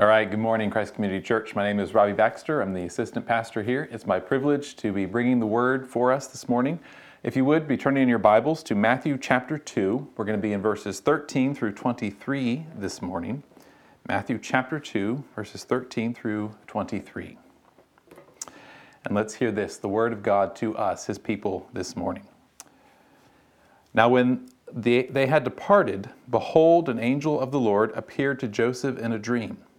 All right, good morning, Christ Community Church. My name is Robbie Baxter. I'm the assistant pastor here. It's my privilege to be bringing the word for us this morning. If you would be turning in your Bibles to Matthew chapter 2, we're going to be in verses 13 through 23 this morning. Matthew chapter 2, verses 13 through 23. And let's hear this the word of God to us, his people, this morning. Now, when they, they had departed, behold, an angel of the Lord appeared to Joseph in a dream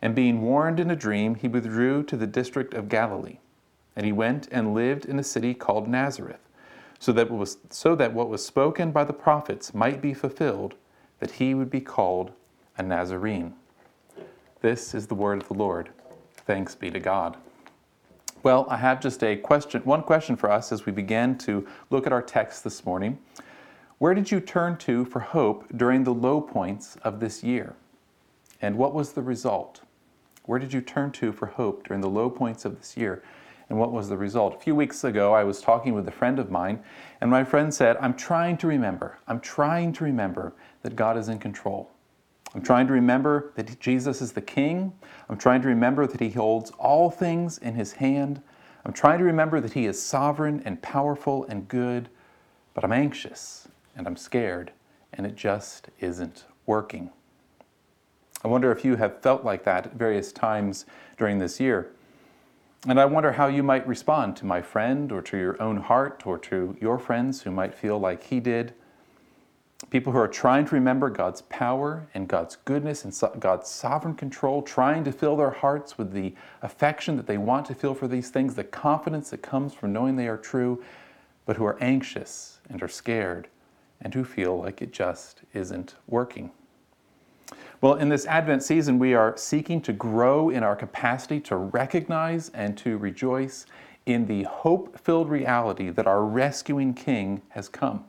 And being warned in a dream, he withdrew to the district of Galilee. And he went and lived in a city called Nazareth, so that, was, so that what was spoken by the prophets might be fulfilled, that he would be called a Nazarene. This is the word of the Lord. Thanks be to God. Well, I have just a question, one question for us as we begin to look at our text this morning. Where did you turn to for hope during the low points of this year? And what was the result? Where did you turn to for hope during the low points of this year? And what was the result? A few weeks ago, I was talking with a friend of mine, and my friend said, I'm trying to remember, I'm trying to remember that God is in control. I'm trying to remember that Jesus is the King. I'm trying to remember that He holds all things in His hand. I'm trying to remember that He is sovereign and powerful and good, but I'm anxious and I'm scared, and it just isn't working. I wonder if you have felt like that at various times during this year. And I wonder how you might respond to my friend or to your own heart or to your friends who might feel like he did. People who are trying to remember God's power and God's goodness and God's sovereign control, trying to fill their hearts with the affection that they want to feel for these things, the confidence that comes from knowing they are true, but who are anxious and are scared and who feel like it just isn't working. Well, in this Advent season, we are seeking to grow in our capacity to recognize and to rejoice in the hope filled reality that our rescuing King has come.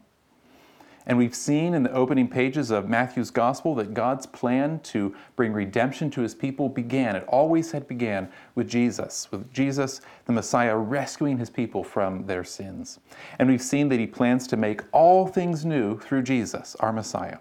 And we've seen in the opening pages of Matthew's Gospel that God's plan to bring redemption to his people began. It always had began with Jesus, with Jesus, the Messiah, rescuing his people from their sins. And we've seen that he plans to make all things new through Jesus, our Messiah.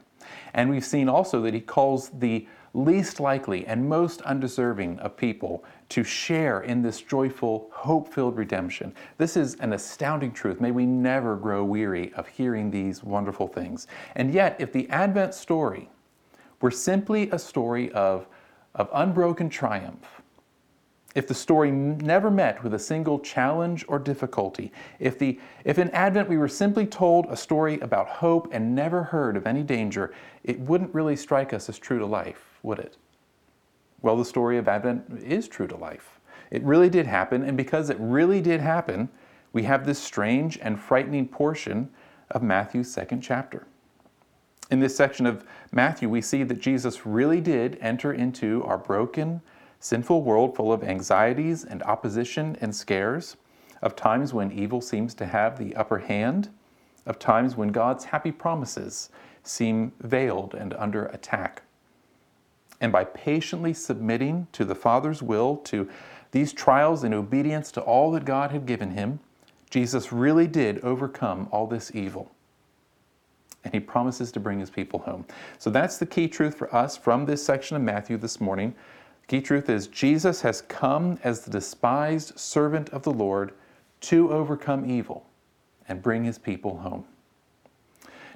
And we've seen also that he calls the least likely and most undeserving of people to share in this joyful, hope filled redemption. This is an astounding truth. May we never grow weary of hearing these wonderful things. And yet, if the Advent story were simply a story of, of unbroken triumph, if the story never met with a single challenge or difficulty, if, the, if in Advent we were simply told a story about hope and never heard of any danger, it wouldn't really strike us as true to life, would it? Well, the story of Advent is true to life. It really did happen, and because it really did happen, we have this strange and frightening portion of Matthew's second chapter. In this section of Matthew, we see that Jesus really did enter into our broken, sinful world full of anxieties and opposition and scares, of times when evil seems to have the upper hand, of times when God's happy promises seem veiled and under attack. And by patiently submitting to the Father's will to these trials in obedience to all that God had given him, Jesus really did overcome all this evil. And he promises to bring his people home. So that's the key truth for us from this section of Matthew this morning. Key truth is Jesus has come as the despised servant of the Lord to overcome evil and bring his people home.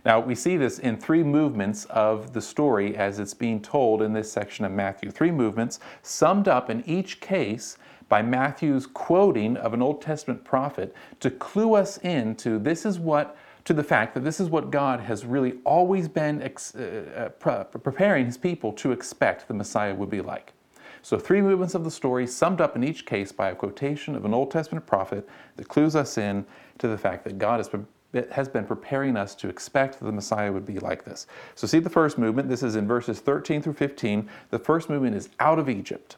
Now, we see this in three movements of the story as it's being told in this section of Matthew. Three movements summed up in each case by Matthew's quoting of an Old Testament prophet to clue us in to this is what to the fact that this is what God has really always been ex- uh, uh, preparing his people to expect the Messiah would be like. So, three movements of the story summed up in each case by a quotation of an Old Testament prophet that clues us in to the fact that God has been, has been preparing us to expect that the Messiah would be like this. So, see the first movement. This is in verses 13 through 15. The first movement is out of Egypt.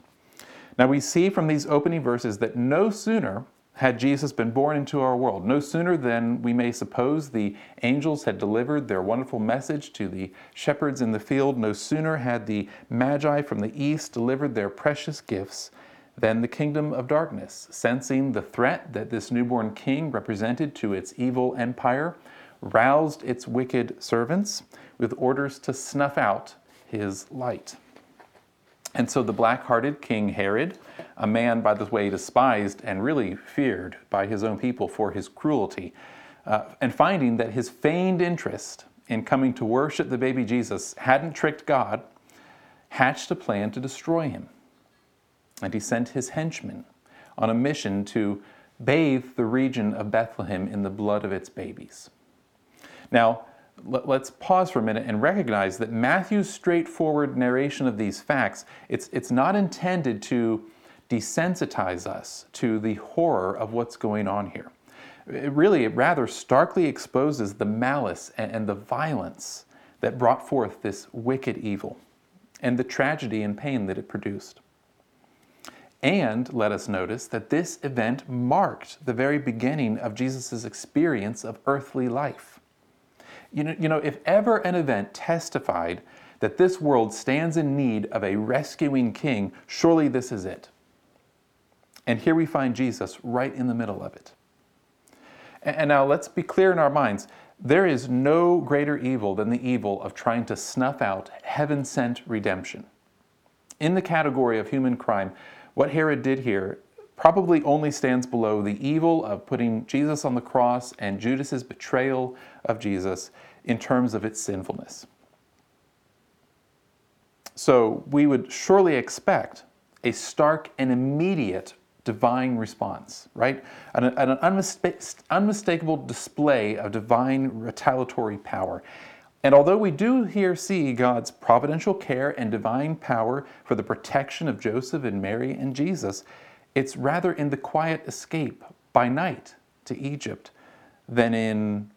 Now, we see from these opening verses that no sooner had Jesus been born into our world. No sooner than we may suppose the angels had delivered their wonderful message to the shepherds in the field, no sooner had the Magi from the east delivered their precious gifts than the kingdom of darkness, sensing the threat that this newborn king represented to its evil empire, roused its wicked servants with orders to snuff out his light. And so the black hearted King Herod, a man, by the way, despised and really feared by his own people for his cruelty, uh, and finding that his feigned interest in coming to worship the baby Jesus hadn't tricked God, hatched a plan to destroy him. And he sent his henchmen on a mission to bathe the region of Bethlehem in the blood of its babies. Now, let's pause for a minute and recognize that Matthew's straightforward narration of these facts, it's, it's not intended to desensitize us to the horror of what's going on here. It really, it rather starkly exposes the malice and, the violence that brought forth this wicked evil and the tragedy and pain that it produced. And let us notice that this event marked the very beginning of Jesus' experience of earthly life. You know, you know, if ever an event testified that this world stands in need of a rescuing king, surely this is it. And here we find Jesus right in the middle of it. And now let's be clear in our minds there is no greater evil than the evil of trying to snuff out heaven sent redemption. In the category of human crime, what Herod did here probably only stands below the evil of putting Jesus on the cross and Judas's betrayal of Jesus in terms of its sinfulness. So we would surely expect a stark and immediate divine response, right? An, an unmistakable display of divine retaliatory power. And although we do here see God's providential care and divine power for the protection of Joseph and Mary and Jesus, it's rather in the quiet escape by night to Egypt than in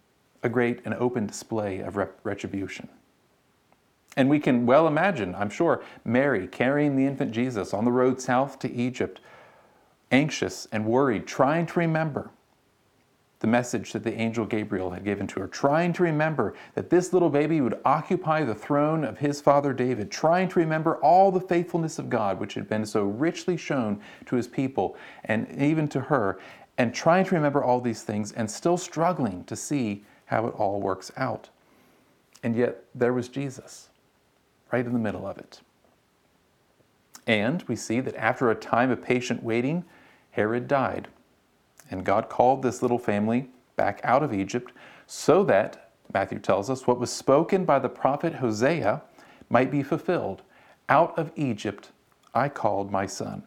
a great and open display of retribution. And we can well imagine, I'm sure, Mary carrying the infant Jesus on the road south to Egypt, anxious and worried, trying to remember the message that the angel Gabriel had given to her, trying to remember that this little baby would occupy the throne of his father David, trying to remember all the faithfulness of God which had been so richly shown to his people and even to her, and trying to remember all these things and still struggling to see how it all works out. And yet there was Jesus right in the middle of it. And we see that after a time of patient waiting, Herod died and God called this little family back out of Egypt so that, Matthew tells us, what was spoken by the prophet Hosea might be fulfilled. Out of Egypt I called my son.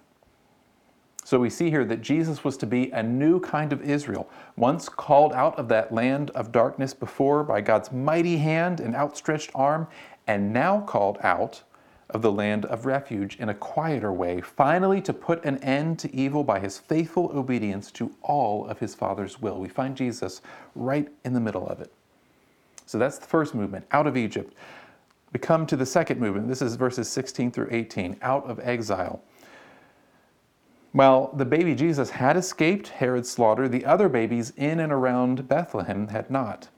So we see here that Jesus was to be a new kind of Israel, once called out of that land of darkness before by God's mighty hand and outstretched arm, and now called out of the land of refuge in a quieter way, finally to put an end to evil by his faithful obedience to all of his Father's will. We find Jesus right in the middle of it. So that's the first movement, out of Egypt. We come to the second movement. This is verses 16 through 18, out of exile. Well, the baby Jesus had escaped Herod's slaughter. The other babies in and around Bethlehem had not.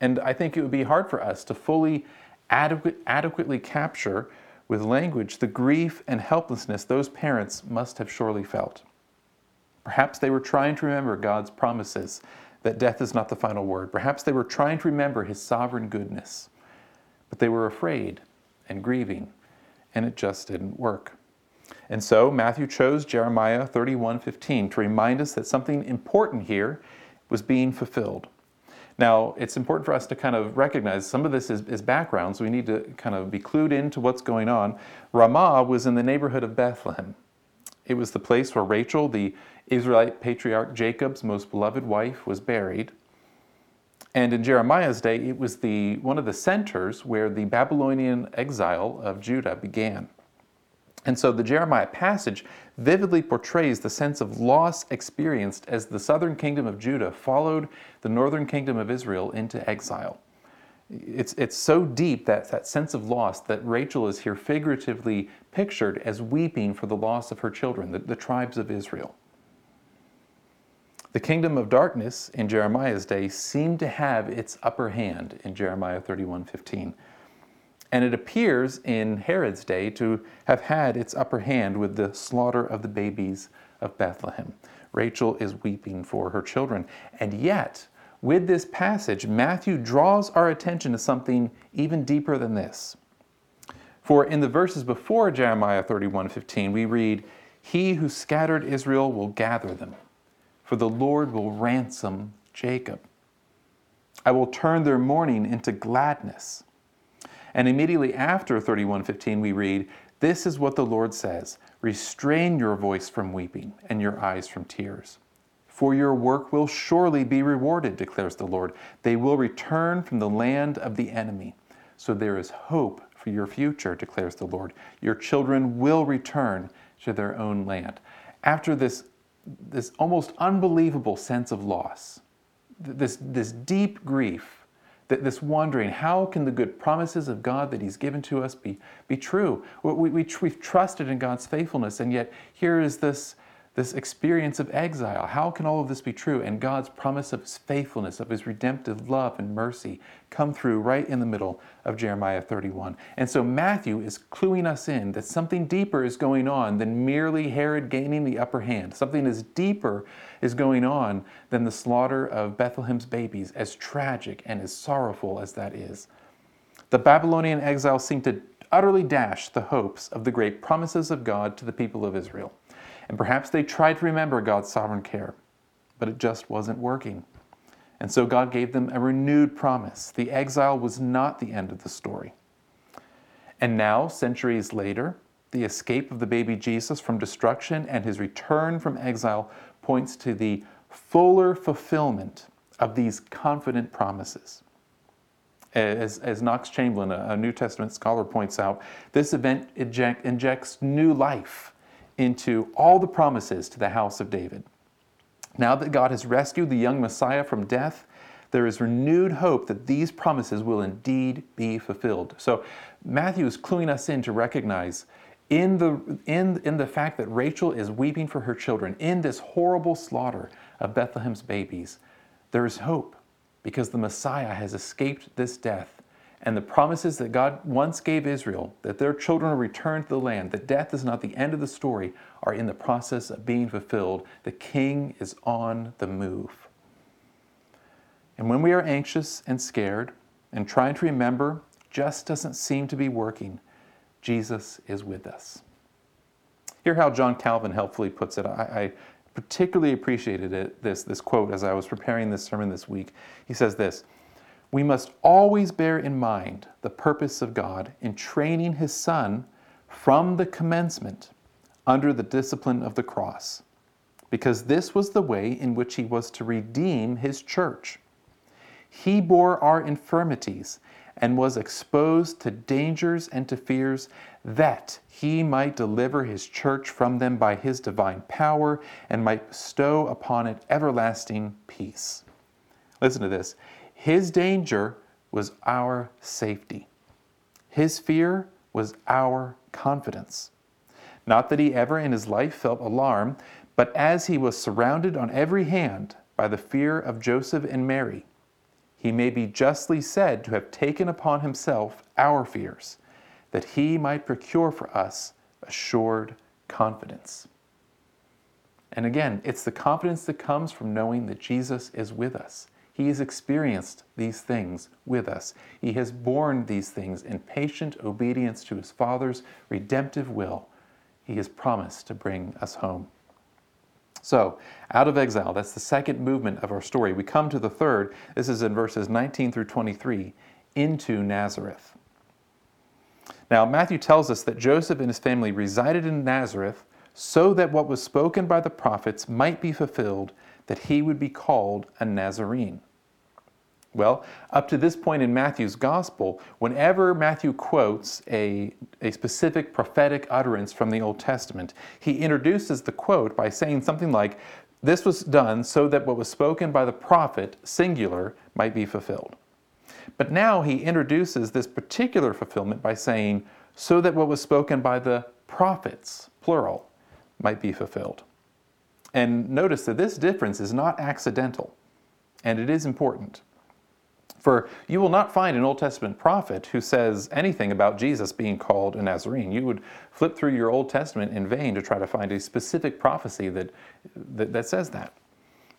And I think it would be hard for us to fully adequate, adequately capture with language the grief and helplessness those parents must have surely felt. Perhaps they were trying to remember God's promises that death is not the final word. Perhaps they were trying to remember his sovereign goodness. But they were afraid and grieving, and it just didn't work. And so Matthew chose Jeremiah 31:15 to remind us that something important here was being fulfilled. Now, it's important for us to kind of recognize some of this is, is, background, so we need to kind of be clued into what's going on. Ramah was in the neighborhood of Bethlehem. It was the place where Rachel, the Israelite patriarch Jacob's most beloved wife, was buried. And in Jeremiah's day, it was the, one of the centers where the Babylonian exile of Judah began. And so the Jeremiah passage vividly portrays the sense of loss experienced as the southern kingdom of Judah followed the northern kingdom of Israel into exile. It's, it's so deep that that sense of loss that Rachel is here figuratively pictured as weeping for the loss of her children, the, the tribes of Israel. The kingdom of darkness in Jeremiah's day seemed to have its upper hand in Jeremiah 31:15. And it appears in Herod's day to have had its upper hand with the slaughter of the babies of Bethlehem. Rachel is weeping for her children. And yet, with this passage, Matthew draws our attention to something even deeper than this. For in the verses before Jeremiah 31:15, we read, "He who scattered Israel will gather them, for the Lord will ransom Jacob. I will turn their mourning into gladness." And immediately after 31:15 we read, "This is what the Lord says: Restrain your voice from weeping and your eyes from tears." For your work will surely be rewarded, declares the Lord. They will return from the land of the enemy. So there is hope for your future, declares the Lord. Your children will return to their own land. After this, this almost unbelievable sense of loss, this, this deep grief, this wondering, how can the good promises of God that He's given to us be, be true? We, we, we've trusted in God's faithfulness, and yet here is this, this experience of exile. How can all of this be true? And God's promise of His faithfulness, of His redemptive love and mercy come through right in the middle of Jeremiah 31. And so Matthew is cluing us in that something deeper is going on than merely Herod gaining the upper hand. Something as deeper is going on than the slaughter of Bethlehem's babies, as tragic and as sorrowful as that is. The Babylonian exile seemed to utterly dash the hopes of the great promises of God to the people of Israel. And perhaps they tried to remember God's sovereign care, but it just wasn't working. And so God gave them a renewed promise. The exile was not the end of the story. And now, centuries later, the escape of the baby Jesus from destruction and his return from exile points to the fuller fulfillment of these confident promises. As, as Knox Chamberlain, a, New Testament scholar, points out, this event inject, injects new life into all the promises to the house of David. Now that God has rescued the young Messiah from death, there is renewed hope that these promises will indeed be fulfilled. So Matthew is cluing us in to recognize in the, in, in the fact that Rachel is weeping for her children, in this horrible slaughter of Bethlehem's babies, there is hope because the Messiah has escaped this death. And the promises that God once gave Israel, that their children will return to the land, that death is not the end of the story, are in the process of being fulfilled. The King is on the move. And when we are anxious and scared and trying to remember just doesn't seem to be working, Jesus is with us. Hear how John Calvin helpfully puts it. I, I particularly appreciated it, this, this quote as I was preparing this sermon this week. He says this We must always bear in mind the purpose of God in training His Son from the commencement under the discipline of the cross, because this was the way in which He was to redeem His church. He bore our infirmities and was exposed to dangers and to fears that he might deliver his church from them by his divine power and might bestow upon it everlasting peace. Listen to this. His danger was our safety. His fear was our confidence. Not that he ever in his life felt alarm, but as he was surrounded on every hand by the fear of Joseph and Mary, he may be justly said to have taken upon himself our fears, that he might procure for us assured confidence. And again, it's the confidence that comes from knowing that Jesus is with us. He has experienced these things with us. He has borne these things in patient obedience to his Father's redemptive will. He has promised to bring us home. So, out of exile, that's the second movement of our story. We come to the third. This is in verses 19 through 23 into Nazareth. Now, Matthew tells us that Joseph and his family resided in Nazareth so that what was spoken by the prophets might be fulfilled, that he would be called a Nazarene. Well, up to this point in Matthew's gospel, whenever Matthew quotes a, a specific prophetic utterance from the Old Testament, he introduces the quote by saying something like, This was done so that what was spoken by the prophet, singular, might be fulfilled. But now he introduces this particular fulfillment by saying, So that what was spoken by the prophets, plural, might be fulfilled. And notice that this difference is not accidental, and it is important. For you will not find an Old Testament prophet who says anything about Jesus being called a Nazarene. You would flip through your Old Testament in vain to try to find a specific prophecy that, that, that says that.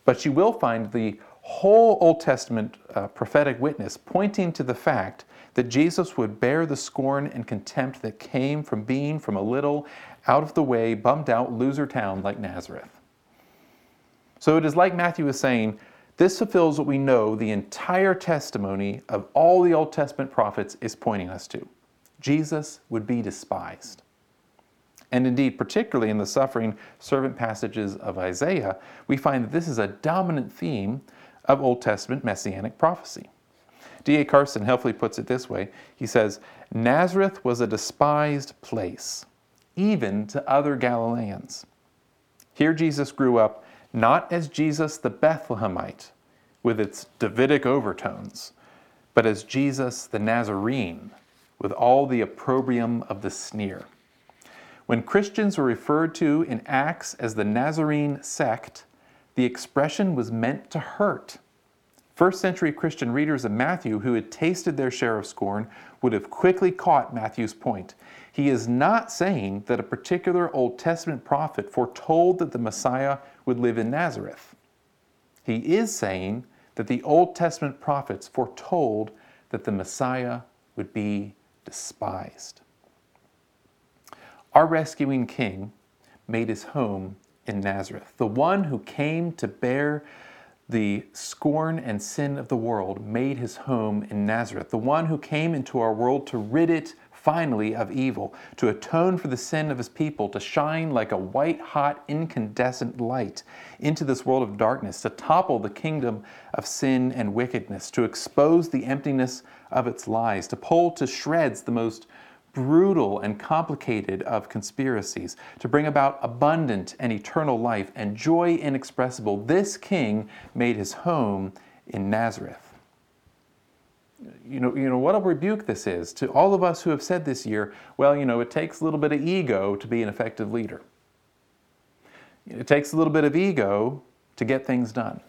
But you will find the whole Old Testament uh, prophetic witness pointing to the fact that Jesus would bear the scorn and contempt that came from being from a little, out of the way, bummed out loser town like Nazareth. So it is like Matthew is saying, this fulfills what we know the entire testimony of all the Old Testament prophets is pointing us to. Jesus would be despised. And indeed, particularly in the suffering servant passages of Isaiah, we find that this is a dominant theme of Old Testament messianic prophecy. D.A. Carson helpfully puts it this way He says, Nazareth was a despised place, even to other Galileans. Here Jesus grew up not as Jesus the Bethlehemite with its Davidic overtones, but as Jesus the Nazarene with all the opprobrium of the sneer. When Christians were referred to in Acts as the Nazarene sect, the expression was meant to hurt. First century Christian readers of Matthew who had tasted their share of scorn would have quickly caught Matthew's point. He is not saying that a particular Old Testament prophet foretold that the Messiah would live in Nazareth. He is saying that the Old Testament prophets foretold that the Messiah would be despised. Our rescuing king made his home in Nazareth. The one who came to bear the scorn and sin of the world made his home in Nazareth. The one who came into our world to rid it finally of evil, to atone for the sin of his people, to shine like a white hot incandescent light into this world of darkness, to topple the kingdom of sin and wickedness, to expose the emptiness of its lies, to pull to shreds the most brutal and complicated of conspiracies, to bring about abundant and eternal life and joy inexpressible. This king made his home in Nazareth you know, you know, what a rebuke this is to all of us who have said this year, well, you know, it takes a little bit of ego to be an effective leader. It takes a little bit of ego to get things done.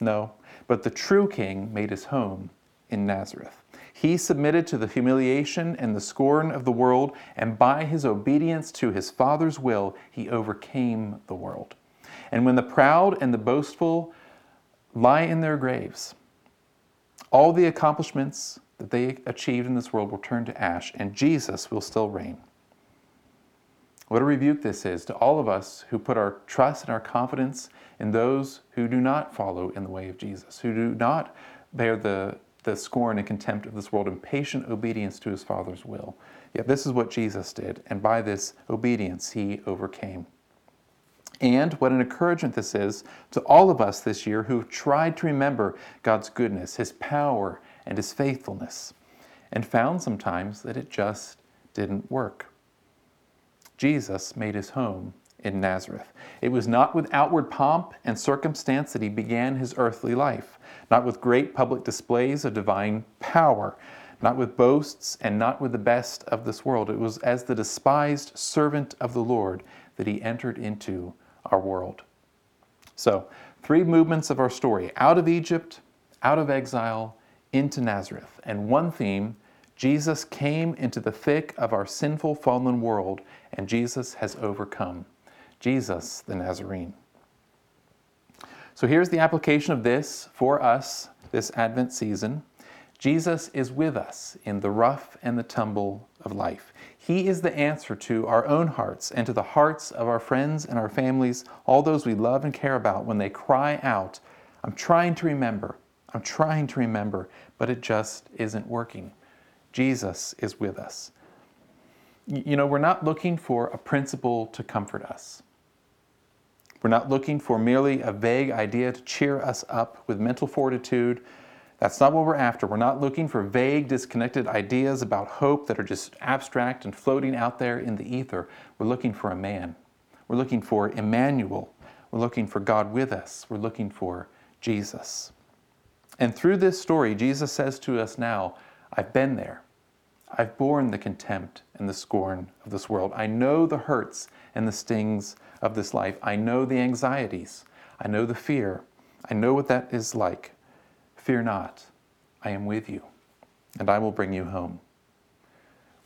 No, but the true king made his home in Nazareth. He submitted to the humiliation and the scorn of the world, and by his obedience to his Father's will, he overcame the world. And when the proud and the boastful lie in their graves, all the accomplishments that they achieved in this world will turn to ash, and Jesus will still reign. What a rebuke this is to all of us who put our trust and our confidence in those who do not follow in the way of Jesus, who do not bear the, the scorn and contempt of this world in patient obedience to his Father's will. Yet this is what Jesus did, and by this obedience he overcame. And what an encouragement this is to all of us this year who've tried to remember God's goodness, His power, and His faithfulness, and found sometimes that it just didn't work. Jesus made his home in Nazareth. It was not with outward pomp and circumstance that he began his earthly life, not with great public displays of divine power, not with boasts, and not with the best of this world. It was as the despised servant of the Lord that he entered into our world. So, three movements of our story out of Egypt, out of exile, into Nazareth. And one theme Jesus came into the thick of our sinful, fallen world, and Jesus has overcome. Jesus, the Nazarene. So here's the application of this for us this Advent season. Jesus is with us in the rough and the tumble of life. He is the answer to our own hearts and to the hearts of our friends and our families, all those we love and care about, when they cry out, I'm trying to remember, I'm trying to remember, but it just isn't working. Jesus is with us. You know, we're not looking for a principle to comfort us. We're not looking for merely a vague idea to cheer us up with mental fortitude. That's not what we're after. We're not looking for vague, disconnected ideas about hope that are just abstract and floating out there in the ether. We're looking for a man. We're looking for Emmanuel. We're looking for God with us. We're looking for Jesus. And through this story, Jesus says to us now, I've been there. I've borne the contempt and the scorn of this world. I know the hurts and the stings of this life. I know the anxieties. I know the fear. I know what that is like. Fear not, I am with you, and I will bring you home.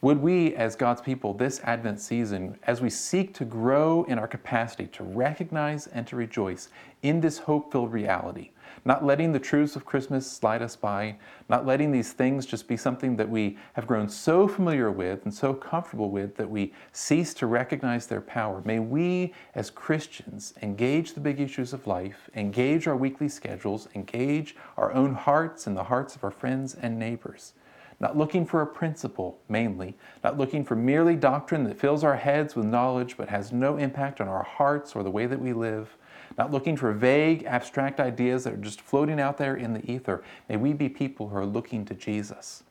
Would we, as God's people, this Advent season, as we seek to grow in our capacity to recognize and to rejoice in this hope filled reality, not letting the truths of Christmas slide us by, not letting these things just be something that we have grown so familiar with and so comfortable with that we cease to recognize their power. May we, as Christians, engage the big issues of life, engage our weekly schedules, engage our own hearts and the hearts of our friends and neighbors not looking for a principle mainly, not looking for merely doctrine that fills our heads with knowledge but has no impact on our hearts or the way that we live, not looking for vague, abstract ideas that are just floating out there in the ether. May we be people who are looking to Jesus,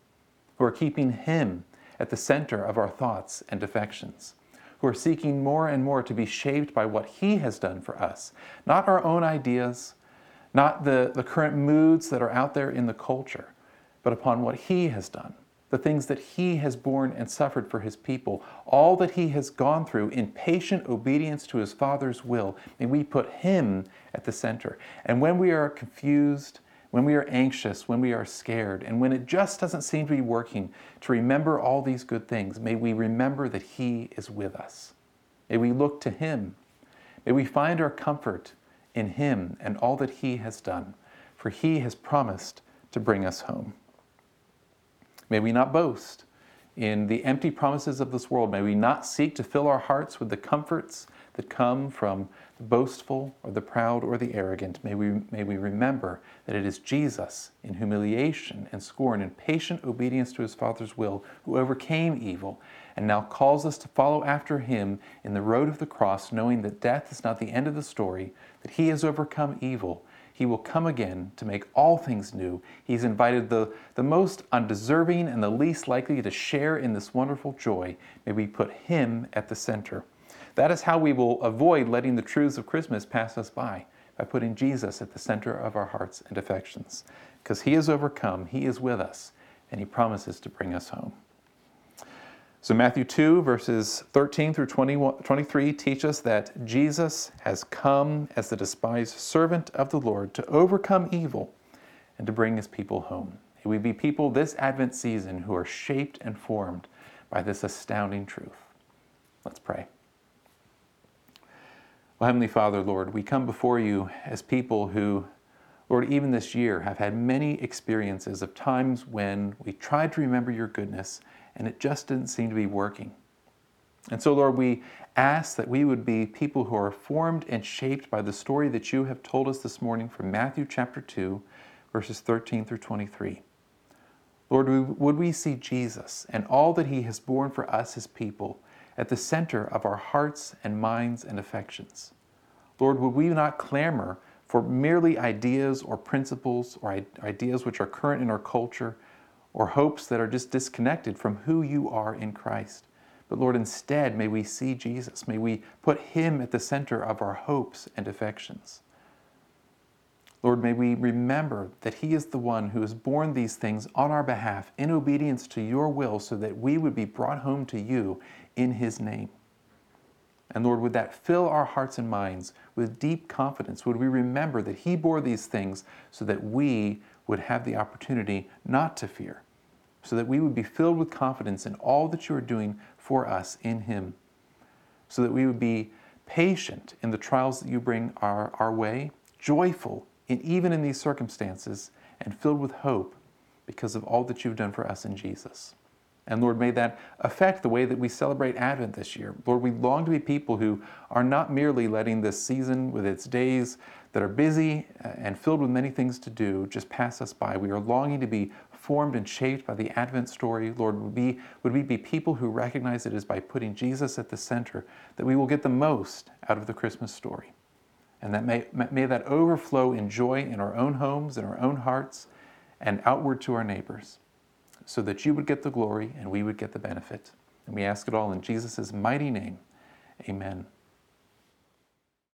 who are keeping Him at the center of our thoughts and affections, who are seeking more and more to be shaped by what He has done for us, not our own ideas, not the, the current moods that are out there in the culture, but upon what He has done the things that he has borne and suffered for his people, all that he has gone through in patient obedience to his Father's will, may we put him at the center. And when we are confused, when we are anxious, when we are scared, and when it just doesn't seem to be working, to remember all these good things, may we remember that he is with us. May we look to him. May we find our comfort in him and all that he has done, for he has promised to bring us home. May we not boast in the empty promises of this world. May we not seek to fill our hearts with the comforts that come from the boastful or the proud or the arrogant. May we, may we remember that it is Jesus in humiliation and scorn and patient obedience to his Father's will who overcame evil and now calls us to follow after him in the road of the cross, knowing that death is not the end of the story, that he has overcome evil he will come again to make all things new. He's invited the, the most undeserving and the least likely to share in this wonderful joy. May we put Him at the center. That is how we will avoid letting the truths of Christmas pass us by, by putting Jesus at the center of our hearts and affections. Because He has overcome, He is with us, and He promises to bring us home. So, Matthew 2, verses 13 through 23 teach us that Jesus has come as the despised servant of the Lord to overcome evil and to bring his people home. May we be people this Advent season who are shaped and formed by this astounding truth. Let's pray. Well, Heavenly Father, Lord, we come before you as people who, Lord, even this year have had many experiences of times when we tried to remember your goodness and it just didn't seem to be working. And so, Lord, we ask that we would be people who are formed and shaped by the story that you have told us this morning from Matthew chapter 2, verses 13 through 23. Lord, would we see Jesus and all that he has borne for us, his people, at the center of our hearts and minds and affections? Lord, would we not clamor for merely ideas or principles or ideas which are current in our culture, or hopes that are just disconnected from who you are in Christ. But Lord, instead, may we see Jesus. May we put Him at the center of our hopes and affections. Lord, may we remember that He is the one who has borne these things on our behalf in obedience to your will so that we would be brought home to you in His name. And Lord, would that fill our hearts and minds with deep confidence? Would we remember that He bore these things so that we would have the opportunity not to fear, so that we would be filled with confidence in all that you are doing for us in Him, so that we would be patient in the trials that you bring our, our way, joyful in, even in these circumstances, and filled with hope because of all that you've done for us in Jesus. And Lord, may that affect the way that we celebrate Advent this year. Lord, we long to be people who are not merely letting this season with its days that are busy uh, and filled with many things to do just pass us by. We are longing to be formed and shaped by the Advent story. Lord, would we, would we be people who recognize it is by putting Jesus at the center that we will get the most out of the Christmas story. And that may, may that overflow in joy in our own homes, in our own hearts, and outward to our neighbors so that you would get the glory and we would get the benefit. And we ask it all in Jesus' mighty name. Amen.